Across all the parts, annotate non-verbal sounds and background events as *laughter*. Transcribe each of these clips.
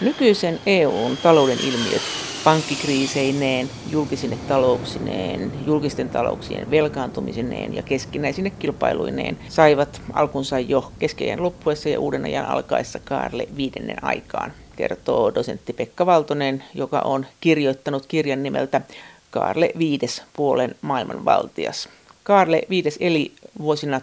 Nykyisen EUn talouden ilmiöt pankkikriiseineen, julkisine talouksineen, julkisten talouksien velkaantumisineen ja keskinäisine kilpailuineen saivat alkunsa jo keskejen loppuessa ja uuden ajan alkaessa Kaarle viidennen aikaan, kertoo dosentti Pekka Valtonen, joka on kirjoittanut kirjan nimeltä Kaarle viides puolen maailmanvaltias. Kaarle viides eli vuosina 1500-1558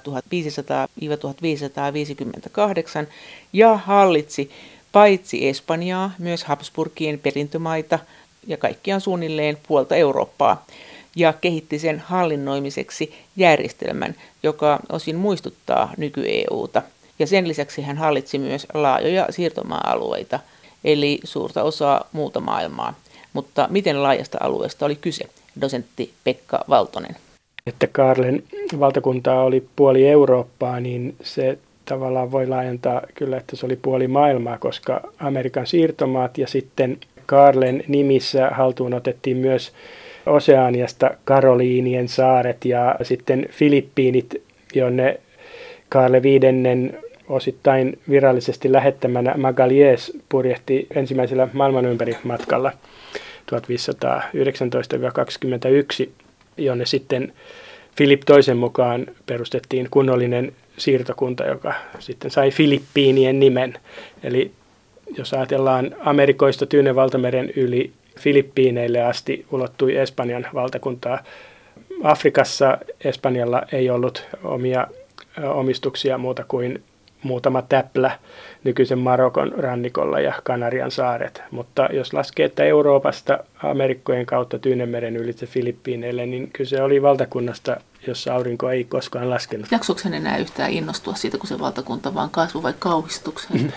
ja hallitsi paitsi Espanjaa, myös Habsburgien perintömaita ja kaikkiaan suunnilleen puolta Eurooppaa ja kehitti sen hallinnoimiseksi järjestelmän, joka osin muistuttaa nyky-EUta. Ja sen lisäksi hän hallitsi myös laajoja siirtomaa-alueita, eli suurta osaa muuta maailmaa. Mutta miten laajasta alueesta oli kyse? Dosentti Pekka Valtonen. Että Karlen valtakunta oli puoli Eurooppaa, niin se tavallaan voi laajentaa kyllä, että se oli puoli maailmaa, koska Amerikan siirtomaat ja sitten Karlen nimissä haltuun otettiin myös Oseaniasta Karoliinien saaret ja sitten Filippiinit, jonne Karle viidennen osittain virallisesti lähettämänä Magallies purjehti ensimmäisellä maailmanympärimatkalla 1519-21, jonne sitten Filip toisen mukaan perustettiin kunnollinen siirtokunta, joka sitten sai Filippiinien nimen. Eli jos ajatellaan Amerikoista Tyynen valtameren yli Filippiineille asti ulottui Espanjan valtakuntaa. Afrikassa Espanjalla ei ollut omia omistuksia muuta kuin muutama täplä nykyisen Marokon rannikolla ja Kanarian saaret. Mutta jos laskee, että Euroopasta Amerikkojen kautta Tyynemeren ylitse Filippiineille, niin kyse oli valtakunnasta, jossa aurinko ei koskaan laskenut. Jaksoiko hän enää yhtään innostua siitä, kun se valtakunta vaan kasvoi vai kauhistukseen?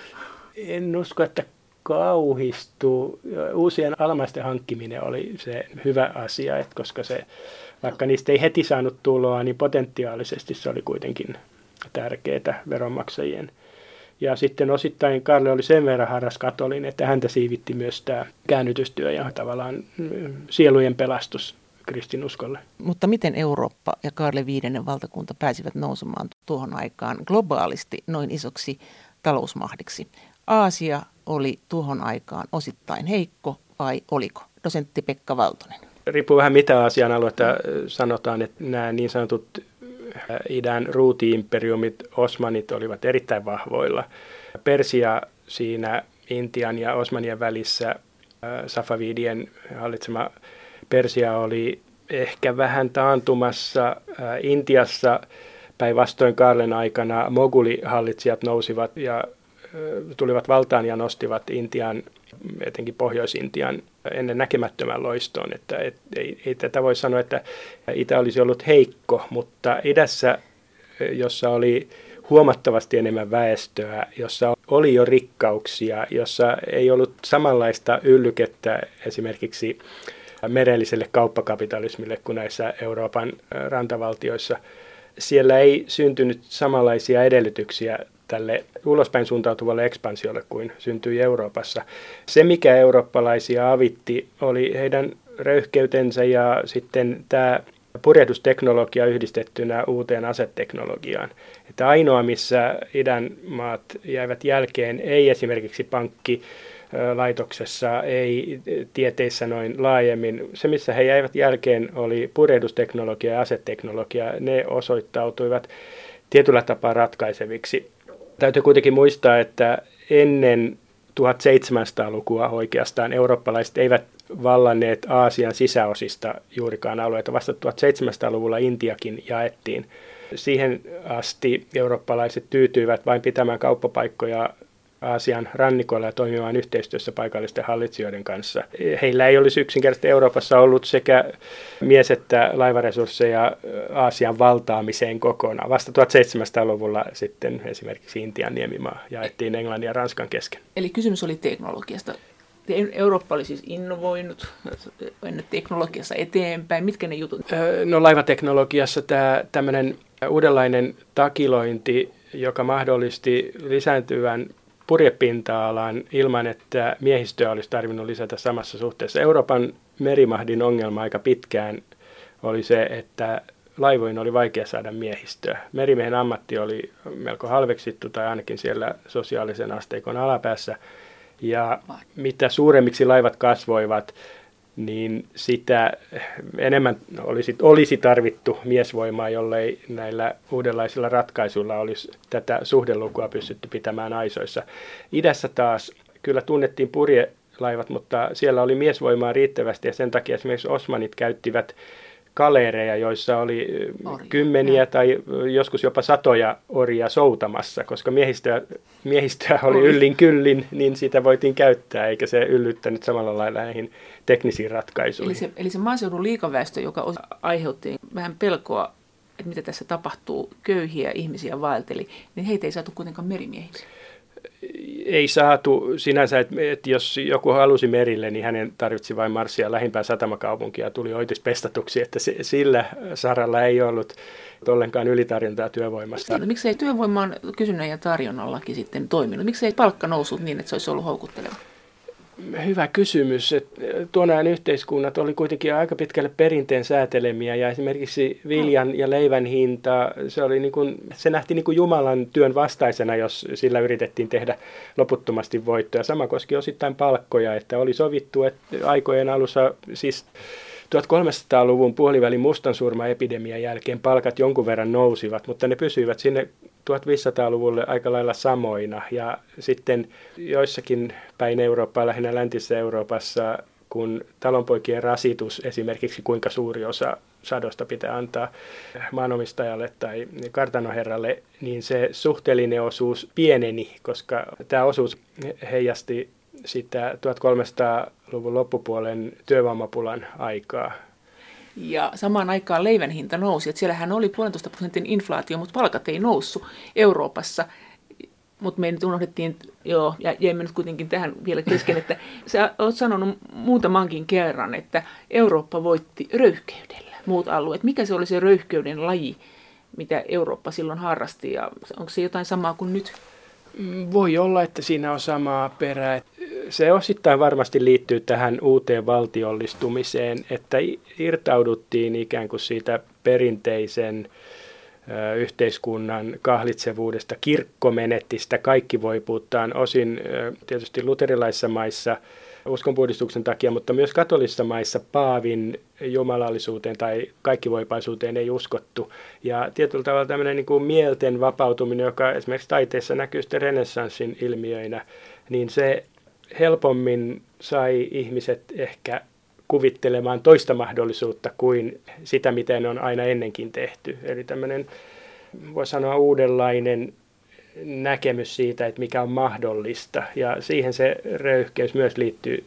*laughs* en usko, että kauhistuu. Uusien alamaisten hankkiminen oli se hyvä asia, että koska se, vaikka niistä ei heti saanut tuloa, niin potentiaalisesti se oli kuitenkin tärkeää veronmaksajien. Ja sitten osittain Karle oli sen verran harras katolinen, että häntä siivitti myös tämä käännytystyö ja tavallaan mm, sielujen pelastus kristinuskolle. Mutta miten Eurooppa ja Karle viidennen valtakunta pääsivät nousemaan tuohon aikaan globaalisti noin isoksi talousmahdiksi? Aasia oli tuohon aikaan osittain heikko vai oliko? Dosentti Pekka Valtonen. Riippuu vähän mitä asian aluetta sanotaan, että nämä niin sanotut idän ruutiimperiumit, osmanit olivat erittäin vahvoilla. Persia siinä Intian ja Osmanien välissä, Safavidien hallitsema Persia oli ehkä vähän taantumassa. Intiassa päinvastoin Karlen aikana mogulihallitsijat nousivat ja tulivat valtaan ja nostivat Intian, etenkin Pohjois-Intian, ennen näkemättömän loistoon. Että, et, ei, ei tätä voi sanoa, että Itä olisi ollut heikko, mutta idässä, jossa oli huomattavasti enemmän väestöä, jossa oli jo rikkauksia, jossa ei ollut samanlaista yllykettä esimerkiksi merelliselle kauppakapitalismille kuin näissä Euroopan rantavaltioissa. Siellä ei syntynyt samanlaisia edellytyksiä tälle ulospäin suuntautuvalle ekspansiolle kuin syntyi Euroopassa. Se, mikä eurooppalaisia avitti, oli heidän röyhkeytensä ja sitten tämä purjehdusteknologia yhdistettynä uuteen aseteknologiaan. Että ainoa, missä idän maat jäivät jälkeen, ei esimerkiksi pankki, laitoksessa, ei tieteissä noin laajemmin. Se, missä he jäivät jälkeen, oli purjehdusteknologia ja aseteknologia. Ne osoittautuivat tietyllä tapaa ratkaiseviksi. Täytyy kuitenkin muistaa, että ennen 1700-lukua oikeastaan eurooppalaiset eivät vallanneet Aasian sisäosista juurikaan alueita. Vasta 1700-luvulla Intiakin jaettiin. Siihen asti eurooppalaiset tyytyivät vain pitämään kauppapaikkoja Aasian rannikoilla ja toimimaan yhteistyössä paikallisten hallitsijoiden kanssa. Heillä ei olisi yksinkertaisesti Euroopassa ollut sekä mies- että laivaresursseja Aasian valtaamiseen kokonaan. Vasta 1700-luvulla sitten esimerkiksi Intian niemimaa jaettiin Englannin ja Ranskan kesken. Eli kysymys oli teknologiasta. Eurooppa oli siis innovoinut teknologiassa eteenpäin. Mitkä ne jutut? No laivateknologiassa tämä tämmöinen uudenlainen takilointi, joka mahdollisti lisääntyvän purjepinta-alan ilman, että miehistöä olisi tarvinnut lisätä samassa suhteessa. Euroopan merimahdin ongelma aika pitkään oli se, että laivoin oli vaikea saada miehistöä. Merimiehen ammatti oli melko halveksittu tai ainakin siellä sosiaalisen asteikon alapäässä. Ja mitä suuremmiksi laivat kasvoivat, niin sitä enemmän olisi, olisi tarvittu miesvoimaa, jollei näillä uudenlaisilla ratkaisuilla olisi tätä suhdelukua pystytty pitämään aisoissa. Idässä taas kyllä tunnettiin purjelaivat, mutta siellä oli miesvoimaa riittävästi ja sen takia esimerkiksi osmanit käyttivät kaleereja, joissa oli Orja. kymmeniä tai joskus jopa satoja orjia soutamassa, koska miehistöä, miehistöä oli yllin kyllin, niin sitä voitiin käyttää, eikä se yllyttänyt samalla lailla näihin teknisiin ratkaisuihin. Eli se, eli se maaseudun liikaväestö, joka aiheutti vähän pelkoa, että mitä tässä tapahtuu, köyhiä ihmisiä vaelteli, niin heitä ei saatu kuitenkaan merimiehiksi ei saatu sinänsä, että, että jos joku halusi merille, niin hänen tarvitsi vain marssia lähimpään satamakaupunkia ja tuli oitis pestatuksi, että se, sillä saralla ei ollut ollenkaan ylitarjontaa työvoimasta. No, miksei työvoiman kysynnän ja tarjonnallakin sitten toiminut? Miksei palkka noussut niin, että se olisi ollut houkutteleva? Hyvä kysymys. Tuon ajan yhteiskunnat oli kuitenkin aika pitkälle perinteen säätelemiä ja esimerkiksi viljan ja leivän hinta, se, oli niin kuin, se nähtiin niin kuin Jumalan työn vastaisena, jos sillä yritettiin tehdä loputtomasti voittoja. Sama koski osittain palkkoja, että oli sovittu, että aikojen alussa siis 1300-luvun puolivälin mustansurma-epidemian jälkeen palkat jonkun verran nousivat, mutta ne pysyivät sinne 1500-luvulle aika lailla samoina. Ja sitten joissakin päin Eurooppaa, lähinnä läntisessä Euroopassa, kun talonpoikien rasitus, esimerkiksi kuinka suuri osa sadosta pitää antaa maanomistajalle tai kartanoherralle, niin se suhteellinen osuus pieneni, koska tämä osuus heijasti sitä 1300-luvun loppupuolen työvoimapulan aikaa. Ja samaan aikaan leivän hinta nousi. Että siellähän oli puolentoista prosentin inflaatio, mutta palkat ei noussut Euroopassa. Mutta me nyt unohdettiin, joo, ja jäimme nyt kuitenkin tähän vielä kesken, että sä oot sanonut muutamankin kerran, että Eurooppa voitti röyhkeydellä muut alueet. Mikä se oli se röyhkeyden laji, mitä Eurooppa silloin harrasti, ja onko se jotain samaa kuin nyt? Voi olla, että siinä on samaa perää. Se osittain varmasti liittyy tähän uuteen valtiollistumiseen, että irtauduttiin ikään kuin siitä perinteisen yhteiskunnan kahlitsevuudesta. Kirkko menetti sitä kaikki voipuuttaan osin tietysti luterilaisissa maissa – uskonpuhdistuksen takia, mutta myös katolisissa maissa Paavin jumalallisuuteen tai kaikkivoipaisuuteen ei uskottu. Ja tietyllä tavalla tämmöinen niin kuin mielten vapautuminen, joka esimerkiksi taiteessa näkyy sitten renessanssin ilmiöinä, niin se helpommin sai ihmiset ehkä kuvittelemaan toista mahdollisuutta kuin sitä, miten on aina ennenkin tehty. Eli tämmöinen, voi sanoa, uudenlainen näkemys siitä, että mikä on mahdollista. Ja siihen se röyhkeys myös liittyy.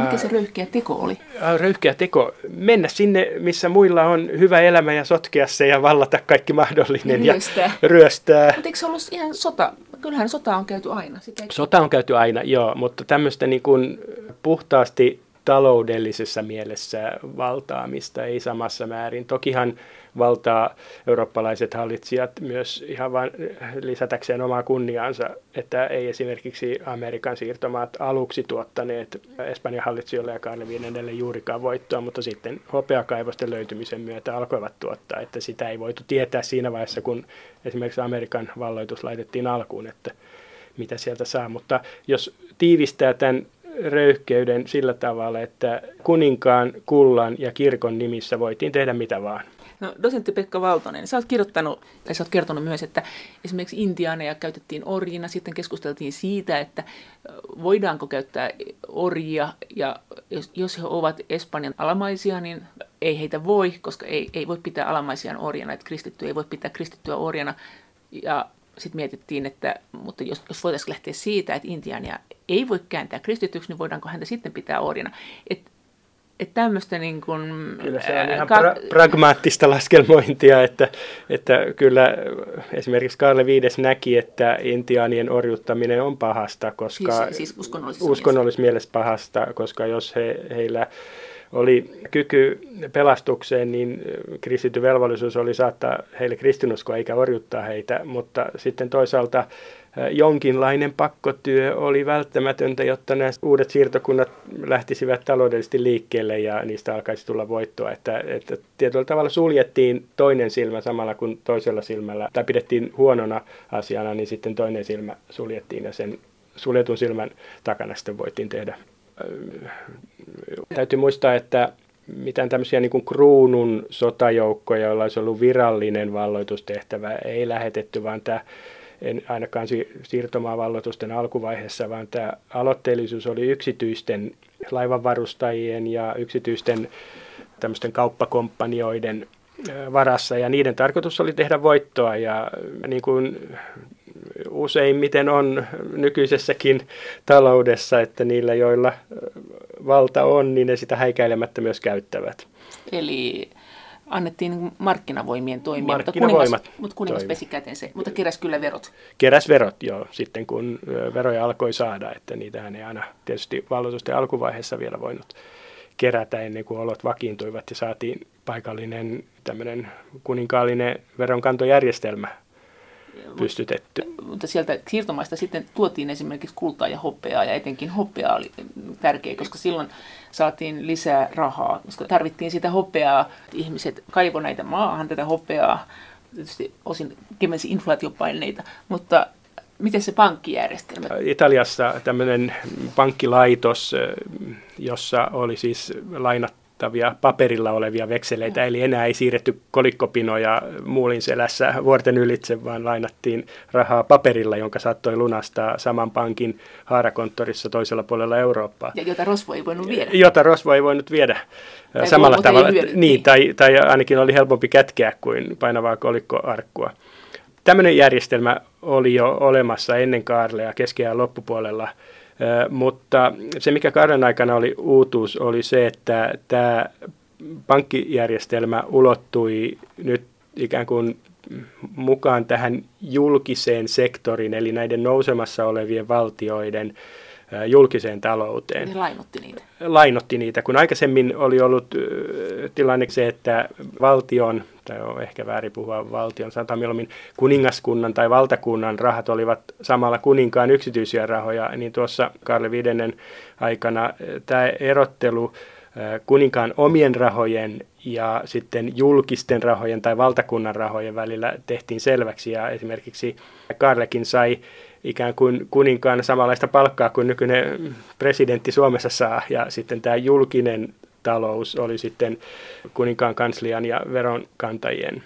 Mikä se röyhkeä teko oli? Röyhkeä teko. Mennä sinne, missä muilla on hyvä elämä ja sotkea se ja vallata kaikki mahdollinen. Ja ryöstää. Ja ryöstää. Mutta eikö se ollut ihan sota? Kyllähän sota on käyty aina. Sitä eikö... Sota on käyty aina, joo. Mutta tämmöistä niin kuin puhtaasti taloudellisessa mielessä valtaamista ei samassa määrin. Tokihan valtaa eurooppalaiset hallitsijat myös ihan vain lisätäkseen omaa kunniaansa, että ei esimerkiksi Amerikan siirtomaat aluksi tuottaneet Espanjan hallitsijoille ja Karle Viidennelle juurikaan voittoa, mutta sitten hopeakaivosten löytymisen myötä alkoivat tuottaa, että sitä ei voitu tietää siinä vaiheessa, kun esimerkiksi Amerikan valloitus laitettiin alkuun, että mitä sieltä saa. Mutta jos tiivistää tämän röyhkeyden sillä tavalla, että kuninkaan, kullan ja kirkon nimissä voitiin tehdä mitä vaan. No, dosentti Pekka Valtonen, sä oot kirjoittanut, tai sä oot kertonut myös, että esimerkiksi intiaaneja käytettiin orjina, sitten keskusteltiin siitä, että voidaanko käyttää orjia, ja jos, jos he ovat Espanjan alamaisia, niin ei heitä voi, koska ei, ei voi pitää alamaisiaan orjana, että kristitty ei voi pitää kristittyä orjana, ja sitten mietittiin, että mutta jos, jos voitaisiin lähteä siitä, että intiaania ei voi kääntää kristityksi, niin voidaanko häntä sitten pitää orjana. Että että tämmöistä niin kuin, Kyllä se on ihan pra- pragmaattista laskelmointia, että, että kyllä esimerkiksi Karle Viides näki, että intiaanien orjuttaminen on pahasta, koska siis, siis uskonnollisessa, uskonnollisessa mielessä pahasta, koska jos he, heillä oli kyky pelastukseen, niin kristitty velvollisuus oli saattaa heille kristinuskoa eikä orjuttaa heitä, mutta sitten toisaalta jonkinlainen pakkotyö oli välttämätöntä, jotta nämä uudet siirtokunnat lähtisivät taloudellisesti liikkeelle ja niistä alkaisi tulla voittoa. Että, että tietyllä tavalla suljettiin toinen silmä samalla kuin toisella silmällä, tai pidettiin huonona asiana, niin sitten toinen silmä suljettiin ja sen suljetun silmän takana sitten voitiin tehdä. Täytyy muistaa, että mitään tämmöisiä niin kuin kruunun sotajoukkoja, joilla olisi ollut virallinen valloitustehtävä, ei lähetetty, vaan tämä en ainakaan siirtomaavalloitusten alkuvaiheessa, vaan tämä aloitteellisuus oli yksityisten laivanvarustajien ja yksityisten tämmöisten kauppakomppanioiden varassa. Ja niiden tarkoitus oli tehdä voittoa ja niin kuin useimmiten on nykyisessäkin taloudessa, että niillä, joilla valta on, niin ne sitä häikäilemättä myös käyttävät. Eli annettiin markkinavoimien toimia, Markkinavoimat mutta kuningas, mutta kuningas pesi kätensä, mutta keräs kyllä verot. Keräs verot, joo, sitten kun veroja alkoi saada, että niitähän ei aina tietysti valloitusten alkuvaiheessa vielä voinut kerätä ennen kuin olot vakiintuivat ja saatiin paikallinen tämmöinen kuninkaallinen veronkantojärjestelmä pystytetty. Mutta sieltä siirtomaista sitten tuotiin esimerkiksi kultaa ja hopeaa, ja etenkin hopeaa oli tärkeä, koska silloin saatiin lisää rahaa, koska tarvittiin sitä hopeaa. Ihmiset kaivoi näitä maahan tätä hopeaa, tietysti osin kevensi inflaatiopaineita, mutta miten se pankkijärjestelmä? Italiassa tämmöinen pankkilaitos, jossa oli siis lainat vastaavia paperilla olevia vekseleitä, eli enää ei siirretty kolikkopinoja muulin selässä vuorten ylitse, vaan lainattiin rahaa paperilla, jonka saattoi lunastaa saman pankin haarakonttorissa toisella puolella Eurooppaa. Ja jota Rosvo ei voinut viedä. Jota Rosvo ei voinut viedä tai samalla tavalla. Niin, tai, tai ainakin oli helpompi kätkeä kuin painavaa kolikkoarkkua. Tämmöinen järjestelmä oli jo olemassa ennen Kaarlea keskiään loppupuolella – mutta se, mikä Karjan aikana oli uutuus, oli se, että tämä pankkijärjestelmä ulottui nyt ikään kuin mukaan tähän julkiseen sektoriin, eli näiden nousemassa olevien valtioiden julkiseen talouteen. Ne lainotti niitä. Lainotti niitä, kun aikaisemmin oli ollut tilanne se, että valtion, tai on ehkä väärin puhua valtion, sanotaan mieluummin kuningaskunnan tai valtakunnan rahat olivat samalla kuninkaan yksityisiä rahoja, niin tuossa Karle Videnen aikana tämä erottelu kuninkaan omien rahojen ja sitten julkisten rahojen tai valtakunnan rahojen välillä tehtiin selväksi ja esimerkiksi Karlekin sai ikään kuin kuninkaan samanlaista palkkaa kuin nykyinen presidentti Suomessa saa. Ja sitten tämä julkinen talous oli sitten kuninkaan kanslian ja veronkantajien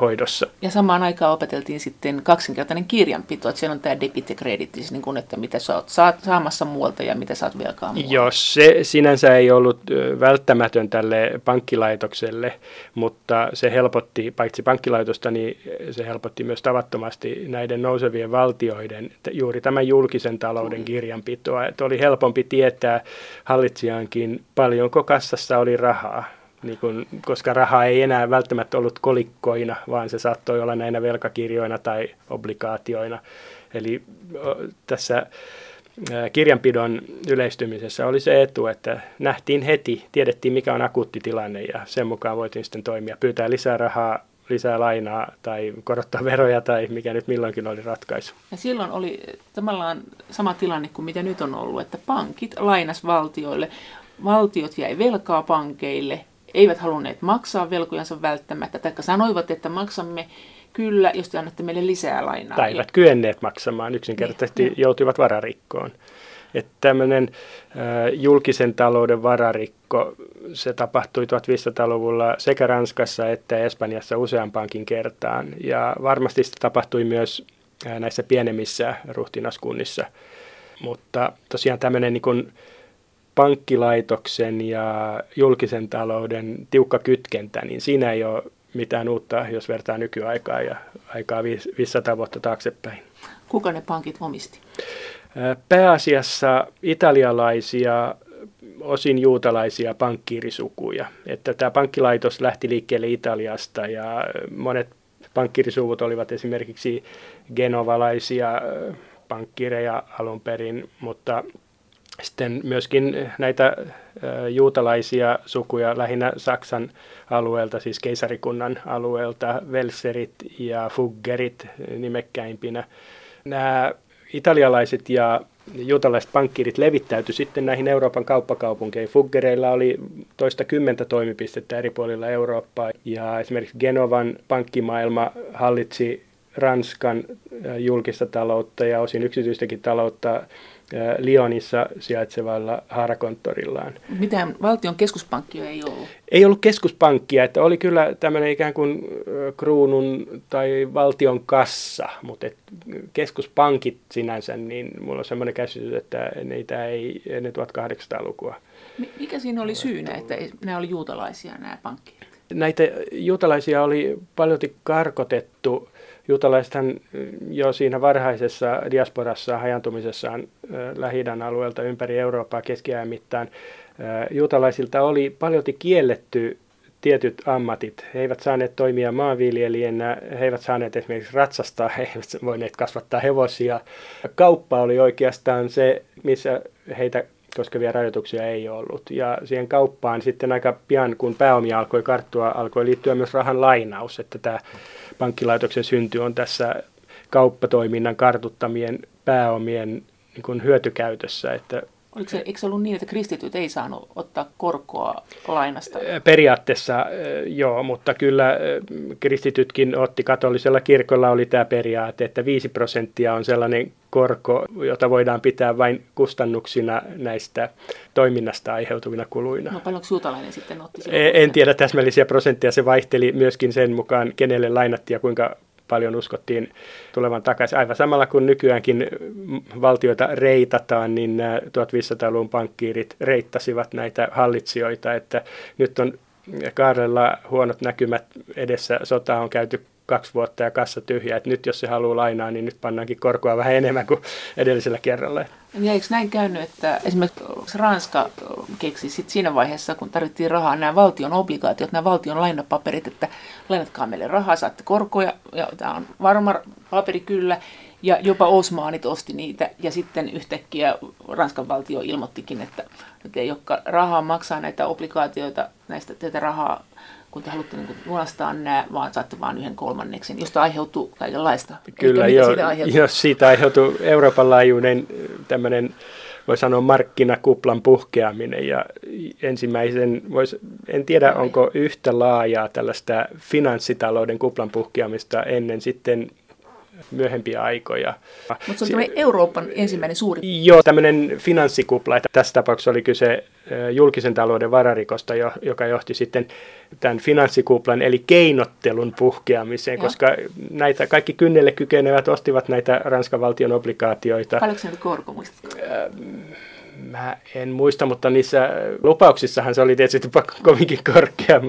hoidossa. Ja samaan aikaan opeteltiin sitten kaksinkertainen kirjanpito, että siellä on tämä debit ja credit, siis niin kuin, että mitä sä oot saamassa muualta ja mitä sä oot velkaa muualta. Joo, se sinänsä ei ollut välttämätön tälle pankkilaitokselle, mutta se helpotti, paitsi pankkilaitosta, niin se helpotti myös tavattomasti näiden nousevien valtioiden juuri tämän julkisen talouden kirjanpitoa, että oli helpompi tietää hallitsijaankin paljonko kassassa oli rahaa niin kun, koska raha ei enää välttämättä ollut kolikkoina, vaan se saattoi olla näinä velkakirjoina tai obligaatioina. Eli tässä kirjanpidon yleistymisessä oli se etu, että nähtiin heti, tiedettiin mikä on akuutti tilanne ja sen mukaan voitiin sitten toimia, pyytää lisää rahaa, lisää lainaa tai korottaa *laughs* veroja tai mikä nyt milloinkin oli ratkaisu. Ja silloin oli tavallaan sama tilanne kuin mitä nyt on ollut, että pankit lainas valtioille, valtiot jäi velkaa pankeille eivät halunneet maksaa velkojansa välttämättä, tai sanoivat, että maksamme kyllä, jos te annatte meille lisää lainaa. Tai eivät kyenneet maksamaan, yksinkertaisesti niin, joutuivat vararikkoon. Että tämmöinen äh, julkisen talouden vararikko, se tapahtui 1500-luvulla sekä Ranskassa että Espanjassa useampaankin kertaan. Ja varmasti se tapahtui myös äh, näissä pienemmissä ruhtinaskunnissa. Mutta tosiaan tämmöinen niin kuin, pankkilaitoksen ja julkisen talouden tiukka kytkentä, niin siinä ei ole mitään uutta, jos vertaa nykyaikaa ja aikaa 500 vuotta taaksepäin. Kuka ne pankit omisti? Pääasiassa italialaisia, osin juutalaisia pankkiirisukuja. Että tämä pankkilaitos lähti liikkeelle Italiasta ja monet pankkiirisuvut olivat esimerkiksi genovalaisia pankkireja alun perin, mutta sitten myöskin näitä juutalaisia sukuja lähinnä Saksan alueelta, siis keisarikunnan alueelta, Velserit ja Fuggerit nimekkäimpinä. Nämä italialaiset ja juutalaiset pankkirit levittäytyi sitten näihin Euroopan kauppakaupunkeihin. Fuggereilla oli toista kymmentä toimipistettä eri puolilla Eurooppaa ja esimerkiksi Genovan pankkimaailma hallitsi Ranskan julkista taloutta ja osin yksityistäkin taloutta Lyonissa sijaitsevalla haarakonttorillaan. Mitään valtion keskuspankkia ei ollut? Ei ollut keskuspankkia, että oli kyllä tämmöinen ikään kuin kruunun tai valtion kassa, mutta et keskuspankit sinänsä, niin mulla on semmoinen käsitys, että niitä ei ennen 1800-lukua. Mikä siinä oli syynä, että nämä oli juutalaisia nämä pankkiirit? Näitä juutalaisia oli paljon karkotettu Juutalaisethan jo siinä varhaisessa diasporassa hajantumisessaan lähi alueelta ympäri Eurooppaa keskiajan mittaan juutalaisilta oli paljolti kielletty tietyt ammatit. He eivät saaneet toimia maanviljelijänä, he eivät saaneet esimerkiksi ratsastaa, *laughs* he eivät voineet kasvattaa hevosia. Kauppa oli oikeastaan se, missä heitä koskevia rajoituksia ei ollut. Ja siihen kauppaan sitten aika pian, kun pääomia alkoi karttua, alkoi liittyä myös rahan lainaus, että tämä pankkilaitoksen synty on tässä kauppatoiminnan kartuttamien pääomien niin kuin hyötykäytössä. Että Oliko se, eikö se ollut niin, että kristityt ei saanut ottaa korkoa lainasta? Periaatteessa joo, mutta kyllä kristitytkin otti, katolisella kirkolla oli tämä periaate, että 5 prosenttia on sellainen korko, jota voidaan pitää vain kustannuksina näistä toiminnasta aiheutuvina kuluina. No paljonko juutalainen sitten otti? En tiedä täsmällisiä prosentteja, se vaihteli myöskin sen mukaan, kenelle lainattiin ja kuinka paljon uskottiin tulevan takaisin. Aivan samalla kuin nykyäänkin valtioita reitataan, niin nämä 1500-luvun pankkiirit reittasivat näitä hallitsijoita, että nyt on Kaarella huonot näkymät edessä, sota on käyty kaksi vuotta ja kassa tyhjä, että nyt jos se haluaa lainaa, niin nyt pannaankin korkoa vähän enemmän kuin edellisellä kerralla. Ja eikö näin käynyt, että esimerkiksi Ranska keksi sit siinä vaiheessa, kun tarvittiin rahaa, nämä valtion obligaatiot, nämä valtion lainapaperit, että lainatkaa meille rahaa, saatte korkoja, ja tämä on varma paperi kyllä, ja jopa Osmaanit osti niitä, ja sitten yhtäkkiä Ranskan valtio ilmoittikin, että nyt ei ole rahaa maksaa näitä obligaatioita, näistä tätä rahaa kun te haluatte niin lunastaa nämä, vaan saatte vain yhden kolmanneksen, josta aiheutuu kaikenlaista. Kyllä, jo, siitä aiheutuu? jos siitä aiheutuu Euroopan laajuinen tämmöinen voi sanoa markkinakuplan puhkeaminen ja ensimmäisen, vois, en tiedä onko yhtä laajaa tällaista finanssitalouden kuplan puhkeamista ennen sitten myöhempiä aikoja. Mutta se on Euroopan ensimmäinen suuri... Joo, tämmöinen finanssikupla. Että tässä tapauksessa oli kyse julkisen talouden vararikosta, joka johti sitten tämän finanssikuplan eli keinottelun puhkeamiseen, Joo. koska näitä kaikki kynnelle kykenevät ostivat näitä Ranskan valtion obligaatioita. Paljonko se korko, muistatko? Mä en muista, mutta niissä lupauksissahan se oli tietysti *laughs* kovinkin korkea.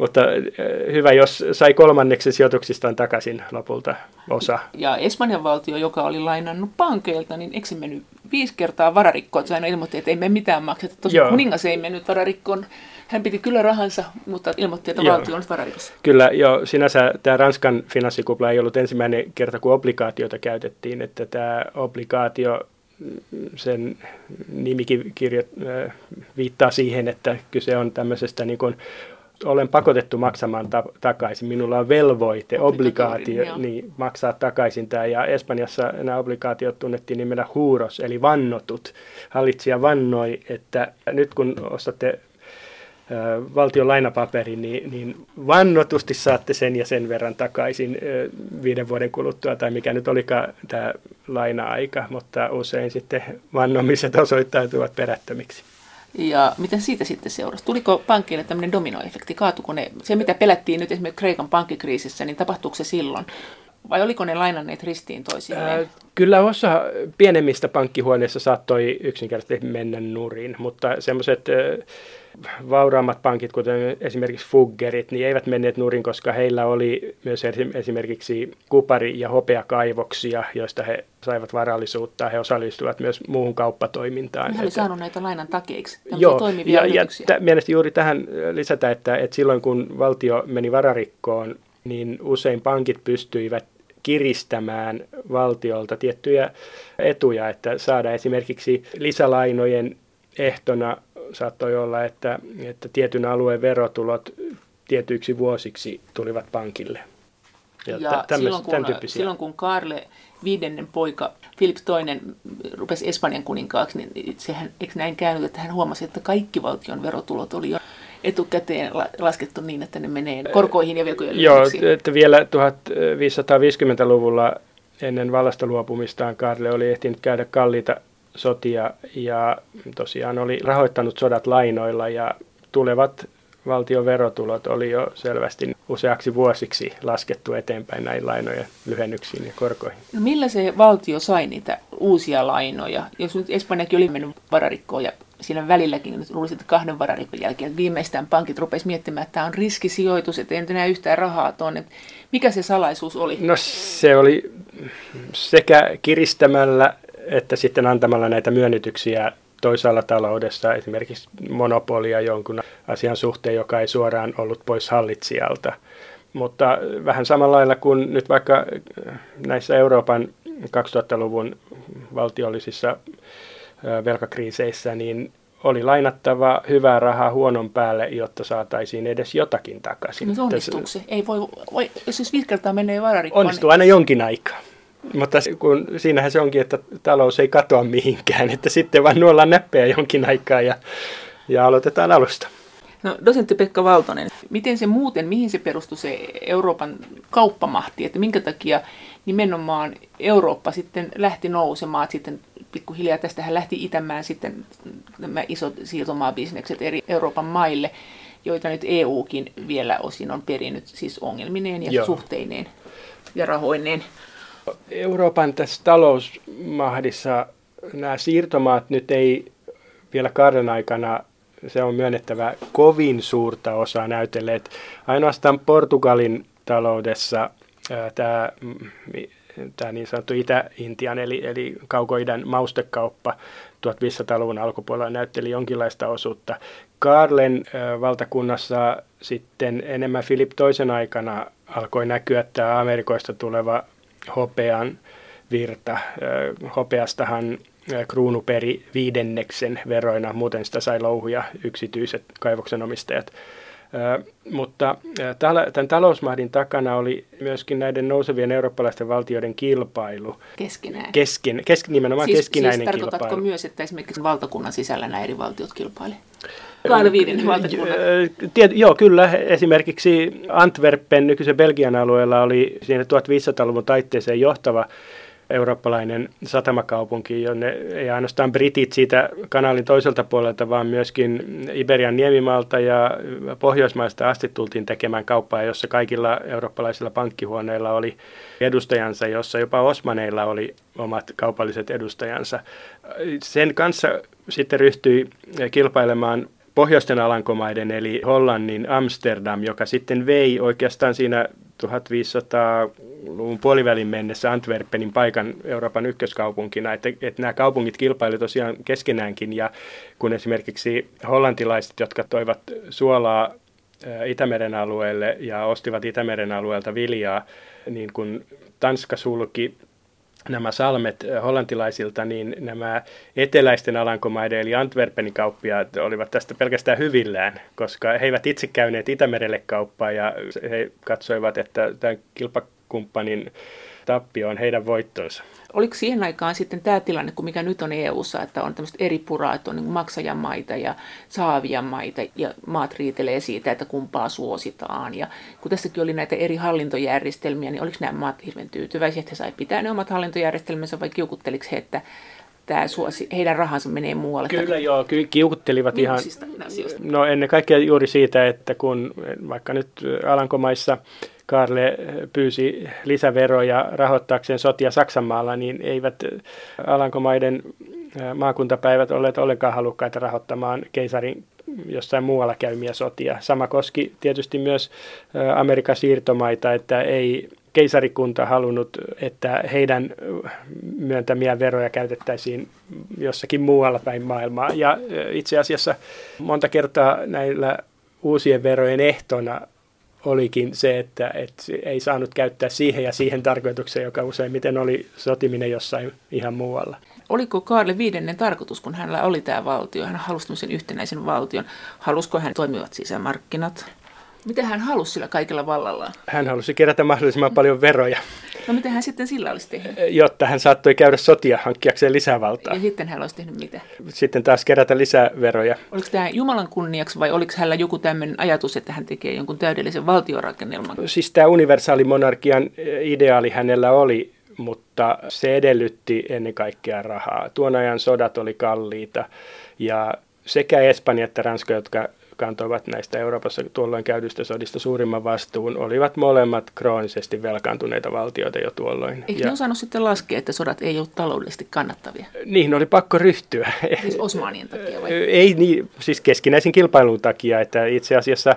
Mutta eh, hyvä, jos sai kolmanneksen sijoituksistaan takaisin lopulta osa. Ja Espanjan valtio, joka oli lainannut pankeilta, niin eikö se mennyt viisi kertaa vararikkoon? Se aina ilmoitti, että ei me mitään makseta. Tosiaan kuningas ei mennyt vararikkoon. Hän piti kyllä rahansa, mutta ilmoitti, että joo. valtio on vararikossa. Kyllä, joo. Sinänsä tämä Ranskan finanssikupla ei ollut ensimmäinen kerta, kun obligaatioita käytettiin. Että tämä obligaatio sen nimikin kirjo, äh, viittaa siihen, että kyse on tämmöisestä niin kuin olen pakotettu maksamaan ta- takaisin. Minulla on velvoite, obligaatio niin, maksaa takaisin tämä. Ja Espanjassa nämä obligaatiot tunnettiin nimellä huuros, eli vannotut. Hallitsija vannoi, että nyt kun ostatte valtion lainapaperi, niin, niin vannotusti saatte sen ja sen verran takaisin viiden vuoden kuluttua, tai mikä nyt olikaan tämä laina-aika, mutta usein sitten vannomiset *laughs* osoittautuvat perättömiksi. Ja mitä siitä sitten seurasi? Tuliko pankkeille tämmöinen dominoefekti? Kaatuko ne? Se, mitä pelättiin nyt esimerkiksi Kreikan pankkikriisissä, niin tapahtuuko se silloin? Vai oliko ne lainanneet ristiin toisilleen? kyllä osa pienemmistä pankkihuoneissa saattoi yksinkertaisesti mennä nurin, mutta semmoiset vauraammat pankit, kuten esimerkiksi Fuggerit, niin eivät menneet nurin, koska heillä oli myös esimerkiksi kupari- ja hopeakaivoksia, joista he saivat varallisuutta. He osallistuivat myös muuhun kauppatoimintaan. He olivat saanut näitä lainan takeiksi, Joo, toimivia ja, ja t- mielestäni juuri tähän lisätä, että, että silloin kun valtio meni vararikkoon, niin usein pankit pystyivät kiristämään valtiolta tiettyjä etuja, että saada esimerkiksi lisälainojen ehtona saattoi olla, että, että tietyn alueen verotulot tietyiksi vuosiksi tulivat pankille. Ja, ja tämmöis, silloin, kun, silloin kun Karle viidennen poika Filip II rupesi Espanjan kuninkaaksi, niin sehän, eikö näin käynyt, että hän huomasi, että kaikki valtion verotulot oli jo etukäteen laskettu niin, että ne menee korkoihin ja velkojen Joo, että vielä 1550-luvulla ennen vallasta luopumistaan Karle oli ehtinyt käydä kalliita sotia ja tosiaan oli rahoittanut sodat lainoilla ja tulevat valtion verotulot oli jo selvästi useaksi vuosiksi laskettu eteenpäin näin lainojen lyhennyksiin ja korkoihin. No millä se valtio sai niitä uusia lainoja? Jos nyt Espanjakin oli mennyt vararikkoon ja siinä välilläkin nyt luulisin, että kahden vararikon jälkeen viimeistään pankit rupesivat miettimään, että tämä on riskisijoitus, että ei enää yhtään rahaa tuonne. Mikä se salaisuus oli? No se oli sekä kiristämällä että sitten antamalla näitä myönnytyksiä toisaalla taloudessa, esimerkiksi monopolia jonkun asian suhteen, joka ei suoraan ollut pois hallitsijalta. Mutta vähän samalla lailla kuin nyt vaikka näissä Euroopan 2000-luvun valtiollisissa velkakriiseissä, niin oli lainattava hyvää rahaa huonon päälle, jotta saataisiin edes jotakin takaisin. No onnistuuko se? Ei voi, voi, jos siis viisi menee vararikkoon. Onnistuu aina jonkin aikaa. Mutta kun, siinähän se onkin, että talous ei katoa mihinkään, että sitten vaan nuollaan näppejä jonkin aikaa ja, ja aloitetaan alusta. No, dosentti Pekka Valtonen, miten se muuten, mihin se perustui se Euroopan kauppamahti, että minkä takia nimenomaan Eurooppa sitten lähti nousemaan, että sitten pikkuhiljaa tästähän lähti itämään sitten nämä isot siirtomaabisnekset eri Euroopan maille, joita nyt EUkin vielä osin on perinnyt siis ongelmineen ja Joo. suhteineen ja rahoineen. Euroopan tässä talousmahdissa nämä siirtomaat nyt ei vielä Karden aikana, se on myönnettävä, kovin suurta osaa näytelleet. Ainoastaan Portugalin taloudessa tämä, tämä niin sanottu Itä-Intian eli, eli kaukoidän maustekauppa 1500-luvun alkupuolella näytteli jonkinlaista osuutta. Karlen valtakunnassa sitten enemmän Filip toisen aikana alkoi näkyä tämä Amerikoista tuleva hopean virta. Hopeastahan kruunu peri viidenneksen veroina, muuten sitä sai louhuja yksityiset kaivoksen omistajat. Mutta tämän talousmahdin takana oli myöskin näiden nousevien eurooppalaisten valtioiden kilpailu. Keskinäin. Keskin, kes, nimenomaan siis, keskinäinen siis kilpailu. myös, että esimerkiksi valtakunnan sisällä nämä eri valtiot kilpailevat? Kahden valtakunnan. Tiet, joo, kyllä. Esimerkiksi Antwerpen nykyisen Belgian alueella oli siinä 1500-luvun taitteeseen johtava eurooppalainen satamakaupunki, jonne ei ainoastaan britit siitä kanaalin toiselta puolelta, vaan myöskin Iberian niemimaalta ja Pohjoismaista asti tultiin tekemään kauppaa, jossa kaikilla eurooppalaisilla pankkihuoneilla oli edustajansa, jossa jopa Osmaneilla oli omat kaupalliset edustajansa. Sen kanssa sitten ryhtyi kilpailemaan pohjoisten alankomaiden eli Hollannin Amsterdam, joka sitten vei oikeastaan siinä 1500-luvun puolivälin mennessä Antwerpenin paikan Euroopan ykköskaupunkina, että, että nämä kaupungit kilpailivat tosiaan keskenäänkin ja kun esimerkiksi hollantilaiset, jotka toivat suolaa Itämeren alueelle ja ostivat Itämeren alueelta viljaa, niin kun Tanska sulki nämä salmet eh, hollantilaisilta, niin nämä eteläisten alankomaiden eli Antwerpenin kauppiaat olivat tästä pelkästään hyvillään, koska he eivät itse käyneet Itämerelle kauppaa ja he katsoivat, että tämän kilpakumppanin tappio on heidän voittonsa. Oliko siihen aikaan sitten tämä tilanne, kun mikä nyt on EU-ssa, että on tämmöistä eri puraa, että on niin maksajamaita ja saavijamaita ja maat riitelee siitä, että kumpaa suositaan. Ja kun tässäkin oli näitä eri hallintojärjestelmiä, niin oliko nämä maat hirveän tyytyväisiä, että he sai pitää ne omat hallintojärjestelmänsä vai kiukutteliko he, että tämä suosi, heidän rahansa menee muualle? Kyllä joo, ky- kiukuttelivat ihan, no ennen kaikkea juuri siitä, että kun vaikka nyt Alankomaissa Karle pyysi lisäveroja rahoittaakseen sotia Saksanmaalla, niin eivät Alankomaiden maakuntapäivät olleet ollenkaan halukkaita rahoittamaan keisarin jossain muualla käymiä sotia. Sama koski tietysti myös Amerikan siirtomaita, että ei keisarikunta halunnut, että heidän myöntämiä veroja käytettäisiin jossakin muualla päin maailmaa. Ja itse asiassa monta kertaa näillä uusien verojen ehtona olikin se, että, että ei saanut käyttää siihen ja siihen tarkoitukseen, joka useimmiten oli sotiminen jossain ihan muualla. Oliko Kaarle viidennen tarkoitus, kun hänellä oli tämä valtio? Hän halusi sen yhtenäisen valtion. Halusko hän toimivat sisämarkkinat? Mitä hän halusi sillä kaikella vallallaan? Hän halusi kerätä mahdollisimman paljon veroja. No mitä hän sitten sillä olisi tehnyt? Jotta hän saattoi käydä sotia hankkiakseen lisävaltaa. Ja sitten hän olisi tehnyt mitä? Sitten taas kerätä lisäveroja. Oliko tämä Jumalan kunniaksi vai oliko hänellä joku tämmöinen ajatus, että hän tekee jonkun täydellisen valtiorakennelman? Siis tämä universaali monarkian ideaali hänellä oli, mutta se edellytti ennen kaikkea rahaa. Tuon ajan sodat oli kalliita ja sekä Espanja että Ranska, jotka kantoivat näistä Euroopassa tuolloin käydystä sodista suurimman vastuun, olivat molemmat kroonisesti velkaantuneita valtioita jo tuolloin. Eikö ja, ne osannut sitten laskea, että sodat ei ollut taloudellisesti kannattavia? Niihin oli pakko ryhtyä. Siis Osmanien takia vai? Ei niin, siis keskinäisen kilpailun takia, että itse asiassa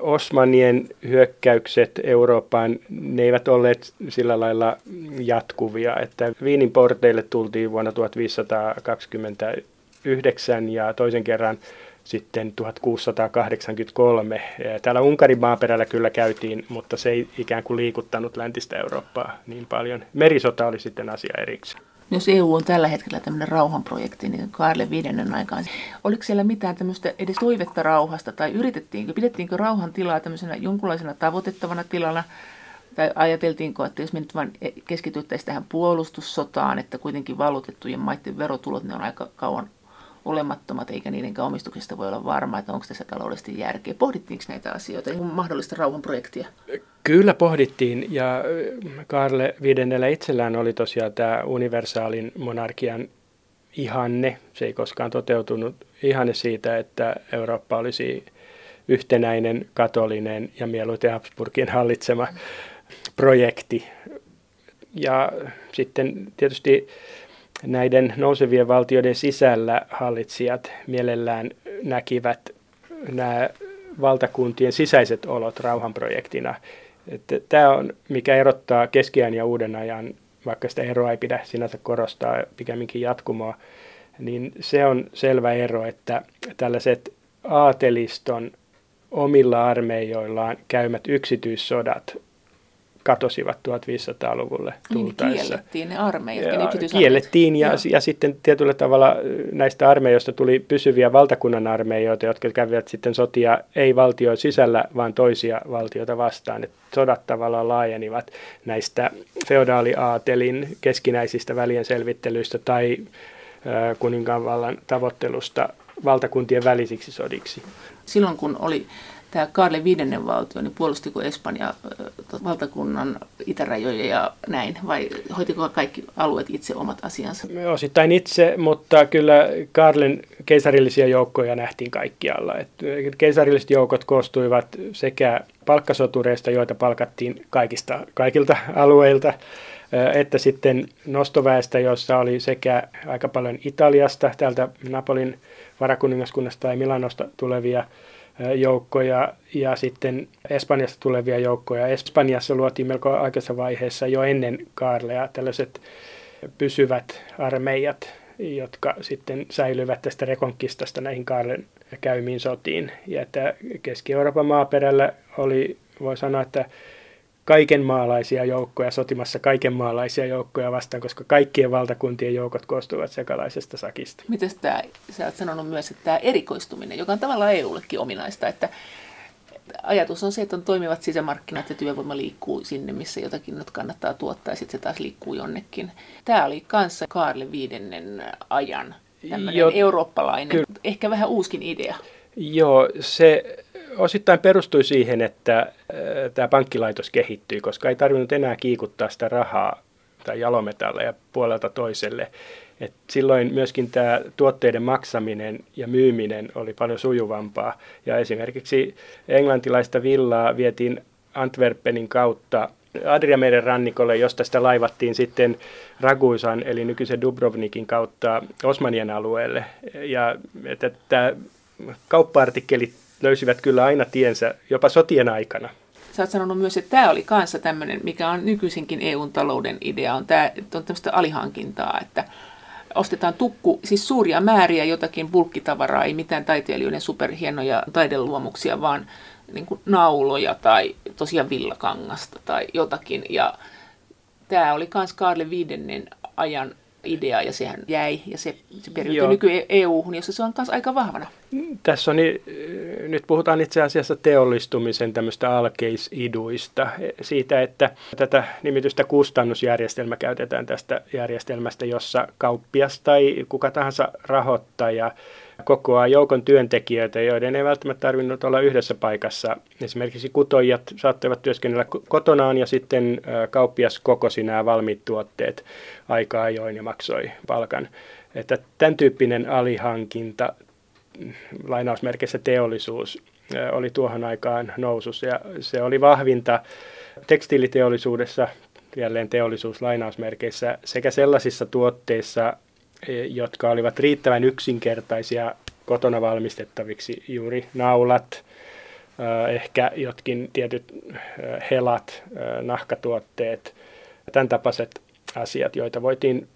Osmanien hyökkäykset Eurooppaan, ne eivät olleet sillä lailla jatkuvia, että Viinin porteille tultiin vuonna 1529 ja toisen kerran sitten 1683. Täällä Unkarin maaperällä kyllä käytiin, mutta se ei ikään kuin liikuttanut läntistä Eurooppaa niin paljon. Merisota oli sitten asia erikseen. Jos EU on tällä hetkellä tämmöinen rauhanprojekti, niin Karle viidennen aikaan, oliko siellä mitään tämmöistä edes toivetta rauhasta, tai yritettiinkö, pidettiinkö rauhan tilaa tämmöisenä jonkunlaisena tavoitettavana tilana, tai ajateltiinko, että jos me nyt vain keskityttäisiin tähän puolustussotaan, että kuitenkin valutettujen maiden verotulot, ne on aika kauan olemattomat, eikä niiden omistuksesta voi olla varma, että onko tässä taloudellisesti järkeä. Pohdittiinko näitä asioita, niin mahdollista rauhanprojektia? Kyllä pohdittiin, ja Karle Viidennellä itsellään oli tosiaan tämä universaalin monarkian ihanne. Se ei koskaan toteutunut ihanne siitä, että Eurooppa olisi yhtenäinen, katolinen ja mieluiten Habsburgin hallitsema projekti. Ja sitten tietysti näiden nousevien valtioiden sisällä hallitsijat mielellään näkivät nämä valtakuntien sisäiset olot rauhanprojektina. Että tämä on, mikä erottaa keskiään ja uuden ajan, vaikka sitä eroa ei pidä sinänsä korostaa, pikemminkin jatkumoa, niin se on selvä ero, että tällaiset aateliston omilla armeijoillaan käymät yksityissodat katosivat 1500-luvulle niin, tultaessa. Niin, kiellettiin ne armeijat, ja, ne Kiellettiin ja, ja sitten tietyllä tavalla näistä armeijoista tuli pysyviä valtakunnan armeijoita, jotka kävivät sitten sotia ei valtioon sisällä, vaan toisia valtioita vastaan. Et sodat tavallaan laajenivat näistä feodaaliaatelin keskinäisistä välien selvittelyistä tai kuninkaanvallan tavoittelusta valtakuntien välisiksi sodiksi. Silloin kun oli tämä Karle viidennen valtio, niin puolustiko Espanja valtakunnan itärajoja ja näin, vai hoitiko kaikki alueet itse omat asiansa? Osittain itse, mutta kyllä Karlen keisarillisia joukkoja nähtiin kaikkialla. Et keisarilliset joukot koostuivat sekä palkkasotureista, joita palkattiin kaikista, kaikilta alueilta, että sitten nostoväestä, jossa oli sekä aika paljon Italiasta, täältä Napolin varakuningaskunnasta tai Milanosta tulevia joukkoja ja sitten Espanjasta tulevia joukkoja. Espanjassa luotiin melko aikaisessa vaiheessa jo ennen Kaarlea tällaiset pysyvät armeijat, jotka sitten säilyvät tästä rekonkistasta näihin Kaarlen käymiin sotiin. Ja että Keski-Euroopan maaperällä oli, voi sanoa, että kaikenmaalaisia joukkoja sotimassa kaikenmaalaisia joukkoja vastaan, koska kaikkien valtakuntien joukot koostuvat sekalaisesta sakista. Miten tämä, sä olet sanonut myös, että tämä erikoistuminen, joka on tavallaan EUllekin ominaista, että ajatus on se, että on toimivat sisämarkkinat ja työvoima liikkuu sinne, missä jotakin nyt kannattaa tuottaa ja sitten se taas liikkuu jonnekin. Tämä oli kanssa Kaarle viidennen ajan tämmöinen jo, eurooppalainen, kyllä. ehkä vähän uuskin idea. Joo, se osittain perustui siihen, että äh, tämä pankkilaitos kehittyi, koska ei tarvinnut enää kiikuttaa sitä rahaa tai jalometalleja puolelta toiselle. Et silloin myöskin tämä tuotteiden maksaminen ja myyminen oli paljon sujuvampaa. Ja esimerkiksi englantilaista villaa vietiin Antwerpenin kautta Adriameren rannikolle, josta sitä laivattiin sitten Raguisan eli nykyisen Dubrovnikin kautta Osmanien alueelle. Ja että kauppa-artikkelit löysivät kyllä aina tiensä jopa sotien aikana. Sä oot sanonut myös, että tämä oli kanssa tämmöinen, mikä on nykyisinkin EUn talouden idea, on, tämä, on tämmöistä alihankintaa, että ostetaan tukku, siis suuria määriä jotakin bulkkitavaraa, ei mitään taiteilijoiden superhienoja taideluomuksia, vaan niin kuin nauloja tai tosiaan villakangasta tai jotakin. Ja tämä oli myös Karle viidennen ajan idea ja sehän jäi ja se, se periytyi nyky-EU-hun, jossa se on taas aika vahvana. Tässä on, nyt puhutaan itse asiassa teollistumisen tämmöistä alkeisiduista, siitä, että tätä nimitystä kustannusjärjestelmä käytetään tästä järjestelmästä, jossa kauppias tai kuka tahansa rahoittaja kokoaa joukon työntekijöitä, joiden ei välttämättä tarvinnut olla yhdessä paikassa. Esimerkiksi kutoijat saattoivat työskennellä kotonaan ja sitten kauppias kokosi nämä valmiit tuotteet aika ajoin ja maksoi palkan. Että tämän tyyppinen alihankinta, lainausmerkeissä teollisuus, oli tuohon aikaan nousussa ja se oli vahvinta tekstiiliteollisuudessa, jälleen teollisuus lainausmerkeissä, sekä sellaisissa tuotteissa, jotka olivat riittävän yksinkertaisia kotona valmistettaviksi, juuri naulat, ehkä jotkin tietyt helat, nahkatuotteet, tämän tapaiset asiat, joita voitiin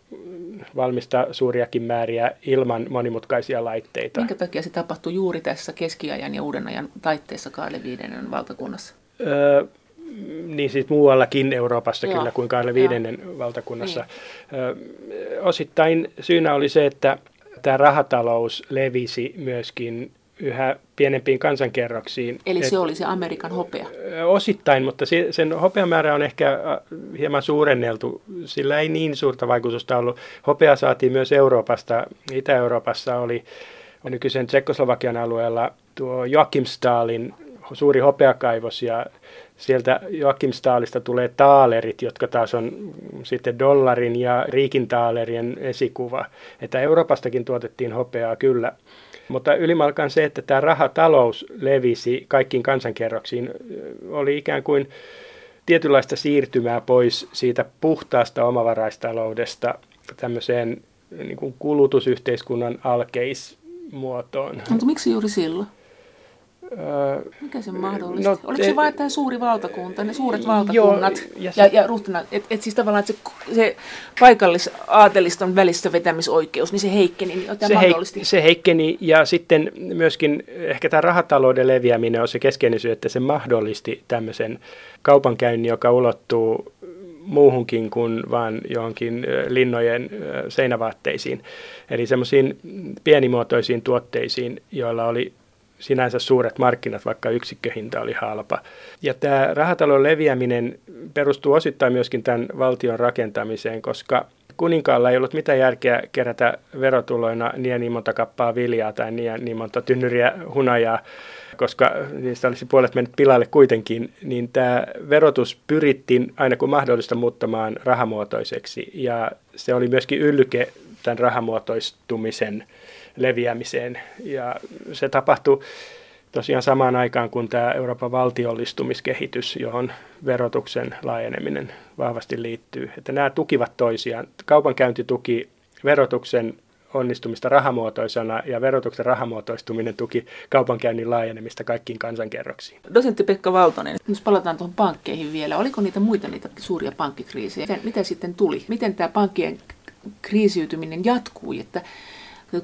valmistaa suuriakin määriä ilman monimutkaisia laitteita. Minkä takia se tapahtui juuri tässä keskiajan ja uuden ajan taitteessa Kaale Viidennen valtakunnassa? Niin siis muuallakin Euroopassa Joo. kyllä kuin Karle viidennen valtakunnassa. Niin. Osittain syynä oli se, että tämä rahatalous levisi myöskin yhä pienempiin kansankerroksiin. Eli se Et, oli se Amerikan hopea? Osittain, mutta sen hopeamäärä on ehkä hieman suurenneltu. Sillä ei niin suurta vaikutusta ollut. Hopea saatiin myös Euroopasta. Itä-Euroopassa oli nykyisen Tsekkoslovakian alueella tuo Joachimstalin suuri hopeakaivos ja sieltä Joakimstaalista tulee taalerit, jotka taas on sitten dollarin ja riikintaalerien esikuva. Että Euroopastakin tuotettiin hopeaa kyllä. Mutta ylimalkaan se, että tämä rahatalous levisi kaikkiin kansankerroksiin, oli ikään kuin tietynlaista siirtymää pois siitä puhtaasta omavaraistaloudesta tämmöiseen niin kuin kulutusyhteiskunnan alkeismuotoon. Mutta miksi juuri silloin? Mikä se mahdollista? No, Oliko se vain tämä suuri valtakunta, ne suuret valtakunnat joo, ja, se, ja, ja ruhtina, että et siis tavallaan että se, se paikallisaateliston välissä vetämisoikeus, niin se heikkeni, niin se, heik- se heikkeni ja sitten myöskin ehkä tämä rahatalouden leviäminen on se keskeinen syy, että se mahdollisti tämmöisen kaupankäynnin, joka ulottuu muuhunkin kuin vain johonkin linnojen seinävaatteisiin. Eli semmoisiin pienimuotoisiin tuotteisiin, joilla oli sinänsä suuret markkinat, vaikka yksikköhinta oli halpa. Ja tämä rahatalon leviäminen perustuu osittain myöskin tämän valtion rakentamiseen, koska kuninkaalla ei ollut mitään järkeä kerätä verotuloina niin, niin monta kappaa viljaa tai niin, niin monta tynnyriä hunajaa, koska niistä olisi puolet mennyt pilalle kuitenkin, niin tämä verotus pyrittiin aina kun mahdollista muuttamaan rahamuotoiseksi. Ja se oli myöskin yllyke tämän rahamuotoistumisen leviämiseen. Ja se tapahtui tosiaan samaan aikaan kuin tämä Euroopan valtiollistumiskehitys, johon verotuksen laajeneminen vahvasti liittyy. Että nämä tukivat toisiaan. Kaupankäynti tuki verotuksen onnistumista rahamuotoisena ja verotuksen rahamuotoistuminen tuki kaupankäynnin laajenemista kaikkiin kansankerroksiin. Dosentti Pekka Valtonen, jos palataan tuohon pankkeihin vielä, oliko niitä muita niitä suuria pankkikriisejä? Mitä, mitä sitten tuli? Miten tämä pankkien kriisiytyminen jatkui? Että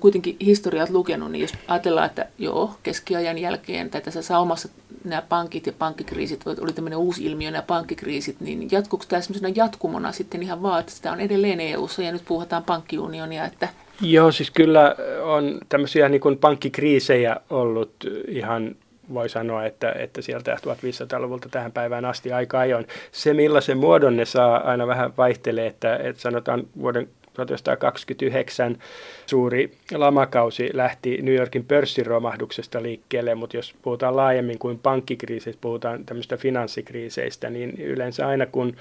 kuitenkin historiat lukenut, niin jos ajatellaan, että joo, keskiajan jälkeen, tai tässä saumassa nämä pankit ja pankkikriisit, oli tämmöinen uusi ilmiö, nämä pankkikriisit, niin jatkuuko tämä semmoisena jatkumona sitten ihan vaan, että sitä on edelleen EU-ssa ja nyt puhutaan pankkiunionia, että Joo, siis kyllä on tämmöisiä niin kuin pankkikriisejä ollut ihan voi sanoa, että, että sieltä 1500-luvulta tähän päivään asti aika ajoin. Se, millaisen muodon ne saa, aina vähän vaihtelee, että, että sanotaan vuoden 1929 suuri lamakausi lähti New Yorkin pörssiromahduksesta liikkeelle, mutta jos puhutaan laajemmin kuin pankkikriiseistä, puhutaan tämmöistä finanssikriiseistä, niin yleensä aina kun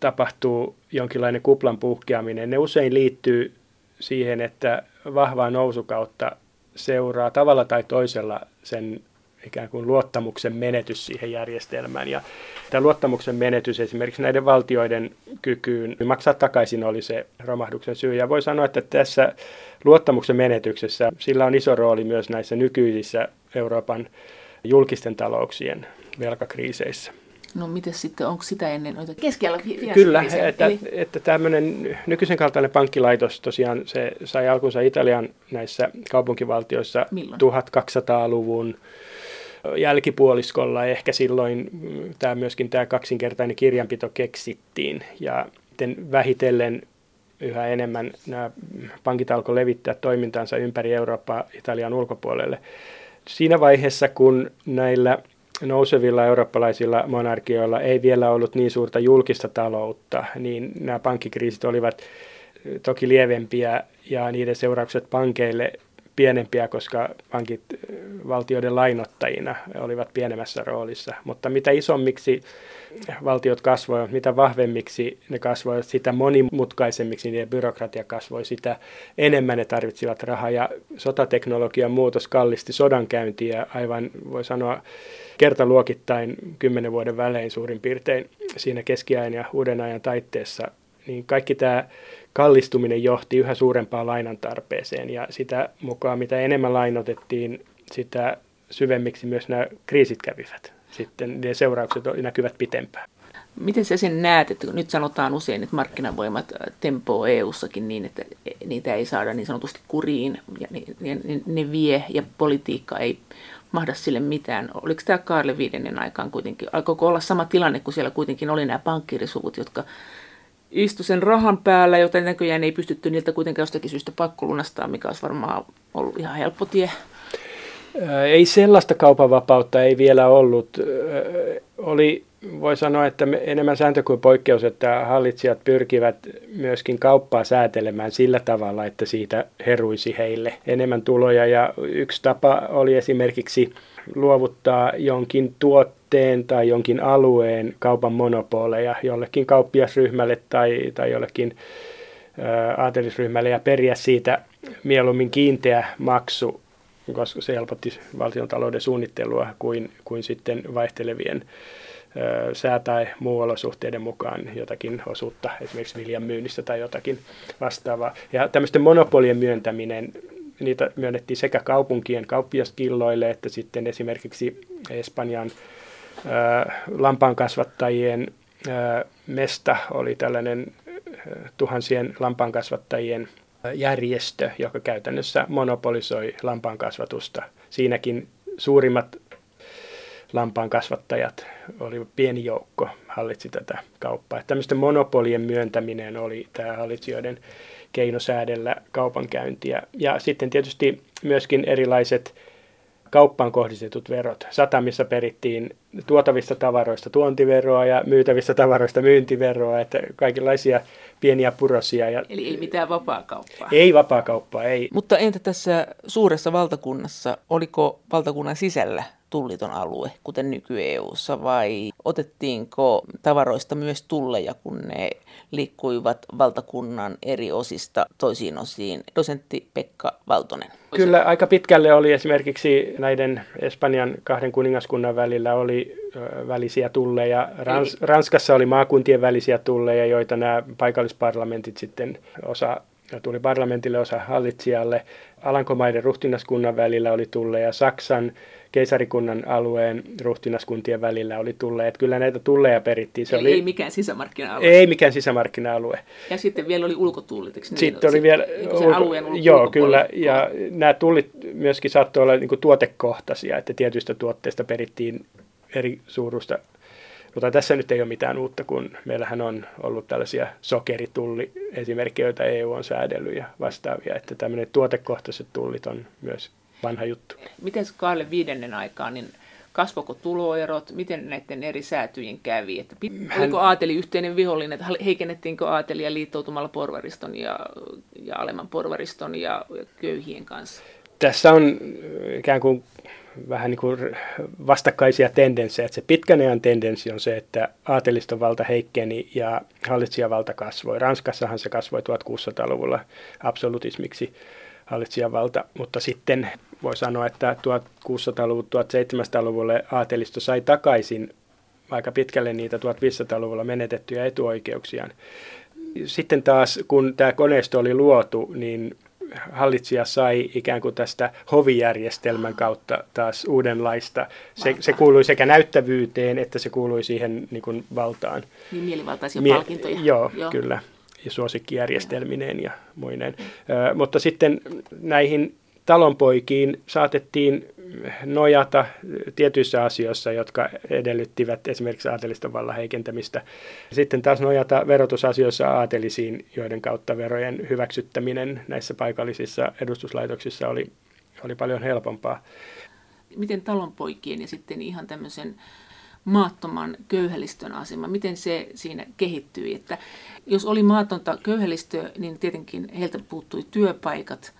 tapahtuu jonkinlainen kuplan puhkeaminen, ne usein liittyy siihen, että vahvaa nousukautta seuraa tavalla tai toisella sen ikään kuin luottamuksen menetys siihen järjestelmään. Ja tämä luottamuksen menetys esimerkiksi näiden valtioiden kykyyn maksaa takaisin oli se romahduksen syy. Ja voi sanoa, että tässä luottamuksen menetyksessä sillä on iso rooli myös näissä nykyisissä Euroopan julkisten talouksien velkakriiseissä. No miten sitten, onko sitä ennen noita keskellä Kyllä, että, Eli... että tämmöinen nykyisen kaltainen pankkilaitos tosiaan se sai alkunsa Italian näissä kaupunkivaltioissa Milloin? 1200-luvun jälkipuoliskolla ehkä silloin mm, tämä myöskin tämä kaksinkertainen kirjanpito keksittiin ja vähitellen yhä enemmän nämä pankit alkoi levittää toimintansa ympäri Eurooppaa Italian ulkopuolelle. Siinä vaiheessa, kun näillä nousevilla eurooppalaisilla monarkioilla ei vielä ollut niin suurta julkista taloutta, niin nämä pankkikriisit olivat toki lievempiä ja niiden seuraukset pankeille pienempiä, koska pankit valtioiden lainottajina olivat pienemmässä roolissa. Mutta mitä isommiksi valtiot kasvoivat, mitä vahvemmiksi ne kasvoivat, sitä monimutkaisemmiksi niiden byrokratia kasvoi, sitä enemmän ne tarvitsivat rahaa. Ja sotateknologian muutos kallisti sodankäyntiä aivan, voi sanoa, kertaluokittain kymmenen vuoden välein suurin piirtein siinä keskiajan ja uuden ajan taitteessa. Niin kaikki tämä kallistuminen johti yhä suurempaan lainan tarpeeseen ja sitä mukaan mitä enemmän lainotettiin, sitä syvemmiksi myös nämä kriisit kävivät. Sitten ne seuraukset näkyvät pitempään. Miten sä sen näet, että nyt sanotaan usein, että markkinavoimat tempoo EU-sakin niin, että niitä ei saada niin sanotusti kuriin ja ne, ne, ne vie ja politiikka ei mahda sille mitään. Oliko tämä Karle viidennen aikaan kuitenkin, alkoiko olla sama tilanne, kun siellä kuitenkin oli nämä pankkirisuvut, jotka istu sen rahan päällä, joten näköjään ei pystytty niiltä kuitenkaan jostakin syystä pakkolunastaa, mikä olisi varmaan ollut ihan helppo tie. Ei sellaista kaupanvapautta ei vielä ollut. Oli, voi sanoa, että enemmän sääntö kuin poikkeus, että hallitsijat pyrkivät myöskin kauppaa säätelemään sillä tavalla, että siitä heruisi heille enemmän tuloja. Ja yksi tapa oli esimerkiksi luovuttaa jonkin tuotteen tai jonkin alueen kaupan monopoleja jollekin kauppiasryhmälle tai, tai jollekin aatelisryhmälle ja periä siitä mieluummin kiinteä maksu, koska se helpotti valtion talouden suunnittelua kuin, kuin sitten vaihtelevien sää- tai muu olosuhteiden mukaan jotakin osuutta, esimerkiksi viljan myynnistä tai jotakin vastaavaa. Ja tämmöisten monopolien myöntäminen niitä myönnettiin sekä kaupunkien kauppiaskilloille että sitten esimerkiksi Espanjan lampaankasvattajien mesta oli tällainen tuhansien lampaankasvattajien järjestö, joka käytännössä monopolisoi lampaankasvatusta. Siinäkin suurimmat lampaankasvattajat oli pieni joukko, hallitsi tätä kauppaa. Tämmöisten monopolien myöntäminen oli tämä hallitsijoiden keino säädellä kaupankäyntiä. Ja sitten tietysti myöskin erilaiset kauppaan kohdistetut verot. Satamissa perittiin tuotavista tavaroista tuontiveroa ja myytävistä tavaroista myyntiveroa, että kaikenlaisia pieniä purosia. Ja Eli ei mitään vapaakauppaa. Ei vapaakauppaa, ei. Mutta entä tässä suuressa valtakunnassa, oliko valtakunnan sisällä tulliton alue, kuten nyky-EUssa, vai otettiinko tavaroista myös tulleja, kun ne liikkuivat valtakunnan eri osista toisiin osiin? Dosentti Pekka Valtonen. Kyllä aika pitkälle oli esimerkiksi näiden Espanjan kahden kuningaskunnan välillä oli välisiä tulleja. Rans- Ranskassa oli maakuntien välisiä tulleja, joita nämä paikallisparlamentit sitten osa tuli parlamentille osa hallitsijalle. Alankomaiden ruhtinaskunnan välillä oli tulleja. Saksan keisarikunnan alueen ruhtinaskuntien välillä oli tulleet. Kyllä näitä tulleja perittiin. Se oli, ei mikään sisämarkkina-alue. Ei mikään sisämarkkina-alue. Ja sitten vielä oli ulkotullit, eikö? Sitten oli vielä niin ulko, alueen ulko, Joo, kyllä. Ja nämä tullit myöskin saattoi olla niin tuotekohtaisia, että tietyistä tuotteista perittiin eri suuruista mutta tässä nyt ei ole mitään uutta, kun meillähän on ollut tällaisia sokeritulli esimerkkejä, joita EU on säädellyt ja vastaavia, että tämmöinen tuotekohtaiset tullit on myös vanha juttu. Miten Kaarle viidennen aikaan, niin kasvoiko tuloerot, miten näiden eri säätyjen kävi? Että Hän... Oliko aateli yhteinen vihollinen, että heikennettiinkö aatelia liittoutumalla porvariston ja, ja alemman porvariston ja, ja köyhien kanssa? Tässä on ikään kuin vähän niin kuin vastakkaisia tendenssejä. Että se pitkän ajan tendenssi on se, että aateliston valta heikkeni ja hallitsijavalta kasvoi. Ranskassahan se kasvoi 1600-luvulla absolutismiksi hallitsijavalta, mutta sitten voi sanoa, että 1600-luvun, 1700-luvulle aatelisto sai takaisin aika pitkälle niitä 1500-luvulla menetettyjä etuoikeuksiaan. Sitten taas, kun tämä koneisto oli luotu, niin hallitsija sai ikään kuin tästä hovijärjestelmän kautta taas uudenlaista. Se, se kuului sekä näyttävyyteen että se kuului siihen niin kuin valtaan. Niin mielivaltaisia Mie- palkintoja. Joo, joo, kyllä. Ja suosikkijärjestelmineen ja muineen. Mm. Ö, mutta sitten näihin talonpoikiin saatettiin nojata tietyissä asioissa, jotka edellyttivät esimerkiksi aateliston vallan heikentämistä. Sitten taas nojata verotusasioissa aatelisiin, joiden kautta verojen hyväksyttäminen näissä paikallisissa edustuslaitoksissa oli, oli paljon helpompaa. Miten talonpoikien ja sitten ihan tämmöisen maattoman köyhälistön asema, miten se siinä kehittyi. Että jos oli maatonta köyhälistöä, niin tietenkin heiltä puuttui työpaikat.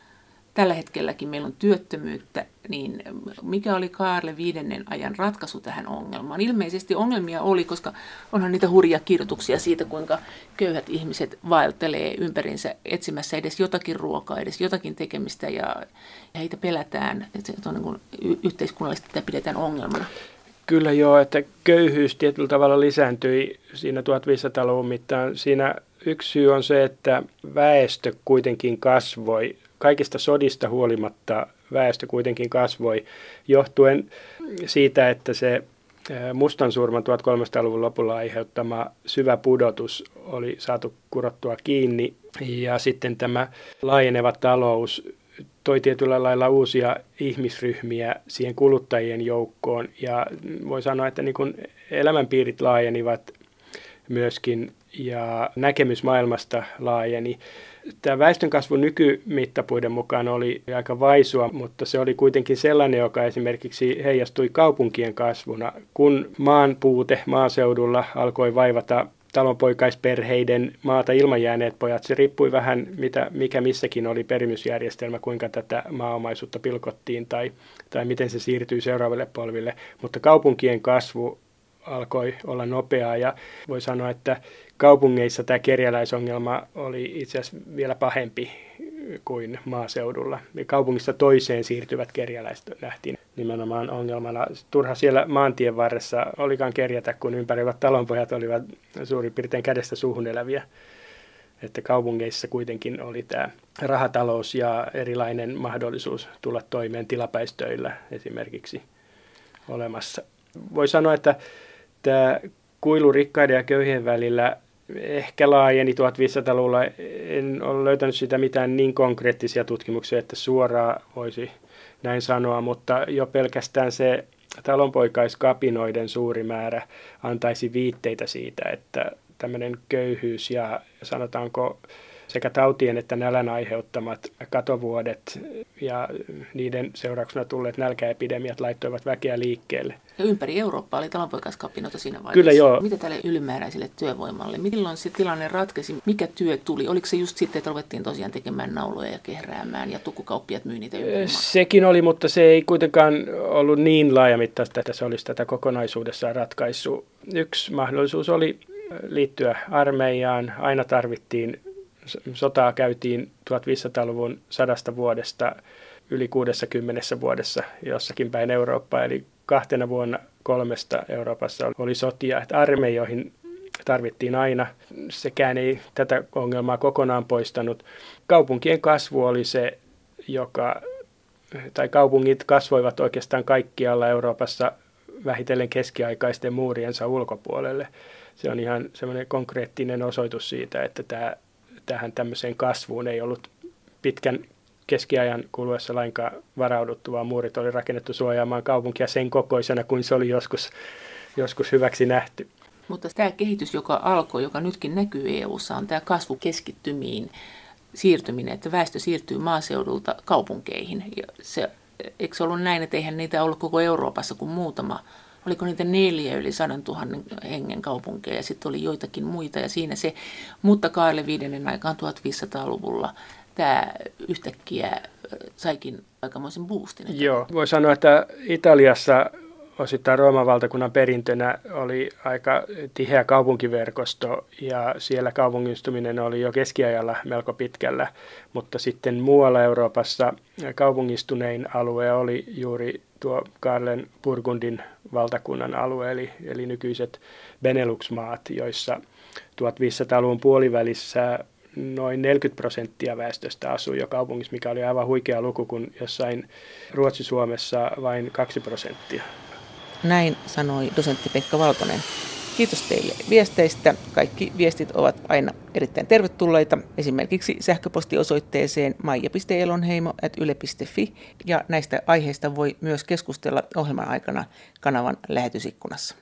Tällä hetkelläkin meillä on työttömyyttä, niin mikä oli Kaarle viidennen ajan ratkaisu tähän ongelmaan? Ilmeisesti ongelmia oli, koska onhan niitä hurjia kirjoituksia siitä, kuinka köyhät ihmiset vaeltelee ympärinsä etsimässä edes jotakin ruokaa, edes jotakin tekemistä ja, heitä pelätään. Että se on niin kuin yhteiskunnallisesti tätä pidetään ongelmana. Kyllä joo, että köyhyys tietyllä tavalla lisääntyi siinä 1500-luvun mittaan. Siinä yksi syy on se, että väestö kuitenkin kasvoi. Kaikista sodista huolimatta väestö kuitenkin kasvoi johtuen siitä, että se mustan surman 1300-luvun lopulla aiheuttama syvä pudotus oli saatu kurottua kiinni ja sitten tämä laajeneva talous toi tietyllä lailla uusia ihmisryhmiä siihen kuluttajien joukkoon ja voi sanoa, että niin kuin elämänpiirit laajenivat myöskin ja näkemys maailmasta laajeni. Tämä väestönkasvu nykymittapuiden mukaan oli aika vaisua, mutta se oli kuitenkin sellainen, joka esimerkiksi heijastui kaupunkien kasvuna. Kun maan puute maaseudulla alkoi vaivata talonpoikaisperheiden maata ilmajääneet pojat. Se riippui vähän, mitä, mikä missäkin oli perimysjärjestelmä, kuinka tätä maaomaisuutta pilkottiin tai, tai miten se siirtyy seuraaville polville. Mutta kaupunkien kasvu alkoi olla nopeaa ja voi sanoa, että kaupungeissa tämä kerjäläisongelma oli itse asiassa vielä pahempi kuin maaseudulla. Kaupungista toiseen siirtyvät kerjäläiset nähtiin nimenomaan ongelmana. Turha siellä maantien varressa olikaan kerjätä, kun ympäröivät talonpojat olivat suurin piirtein kädestä suuhun eläviä. Että kaupungeissa kuitenkin oli tämä rahatalous ja erilainen mahdollisuus tulla toimeen tilapäistöillä esimerkiksi olemassa. Voi sanoa, että tämä kuilu rikkaiden ja köyhien välillä ehkä laajeni 1500-luvulla. En ole löytänyt sitä mitään niin konkreettisia tutkimuksia, että suoraan voisi näin sanoa, mutta jo pelkästään se talonpoikaiskapinoiden suuri määrä antaisi viitteitä siitä, että tämmöinen köyhyys ja sanotaanko sekä tautien että nälän aiheuttamat katovuodet ja niiden seurauksena tulleet nälkäepidemiat laittoivat väkeä liikkeelle. Ja ympäri Eurooppaa oli talonpoikaiskapinoita siinä vaiheessa. Kyllä joo. Mitä tälle ylimääräiselle työvoimalle? Milloin se tilanne ratkesi? Mikä työ tuli? Oliko se just sitten, että ruvettiin tosiaan tekemään nauloja ja kehräämään ja tukkukauppiat myy niitä ympäri Sekin oli, mutta se ei kuitenkaan ollut niin laajamittaista, että se olisi tätä kokonaisuudessaan ratkaisu. Yksi mahdollisuus oli liittyä armeijaan. Aina tarvittiin sotaa käytiin 1500-luvun sadasta vuodesta yli 60 vuodessa jossakin päin Eurooppaa, eli kahtena vuonna kolmesta Euroopassa oli sotia, että armeijoihin tarvittiin aina. Sekään ei tätä ongelmaa kokonaan poistanut. Kaupunkien kasvu oli se, joka, tai kaupungit kasvoivat oikeastaan kaikkialla Euroopassa vähitellen keskiaikaisten muuriensa ulkopuolelle. Se on ihan semmoinen konkreettinen osoitus siitä, että tämä tähän tämmöiseen kasvuun ei ollut pitkän keskiajan kuluessa lainkaan varauduttu, vaan muurit oli rakennettu suojaamaan kaupunkia sen kokoisena kuin se oli joskus, joskus hyväksi nähty. Mutta tämä kehitys, joka alkoi, joka nytkin näkyy EU:ssa, on tämä kasvu keskittymiin siirtyminen, että väestö siirtyy maaseudulta kaupunkeihin. Ja se, eikö se ollut näin, että eihän niitä ollut koko Euroopassa kuin muutama oliko niitä neljä yli sadan tuhannen hengen kaupunkeja ja sitten oli joitakin muita ja siinä se, mutta Kaarle viidennen aikaan 1500-luvulla tämä yhtäkkiä saikin aikamoisen boostin. Joo, voi sanoa, että Italiassa osittain Rooman valtakunnan perintönä oli aika tiheä kaupunkiverkosto ja siellä kaupungistuminen oli jo keskiajalla melko pitkällä, mutta sitten muualla Euroopassa kaupungistunein alue oli juuri tuo Karlen Burgundin valtakunnan alue, eli, eli nykyiset Benelux-maat, joissa 1500-luvun puolivälissä noin 40 prosenttia väestöstä asui jo kaupungissa, mikä oli aivan huikea luku, kun jossain Ruotsi-Suomessa vain 2 prosenttia. Näin sanoi dosentti Pekka Valtonen. Kiitos teille viesteistä. Kaikki viestit ovat aina erittäin tervetulleita. Esimerkiksi sähköpostiosoitteeseen maija.elonheimo.yle.fi ja näistä aiheista voi myös keskustella ohjelman aikana kanavan lähetysikkunassa.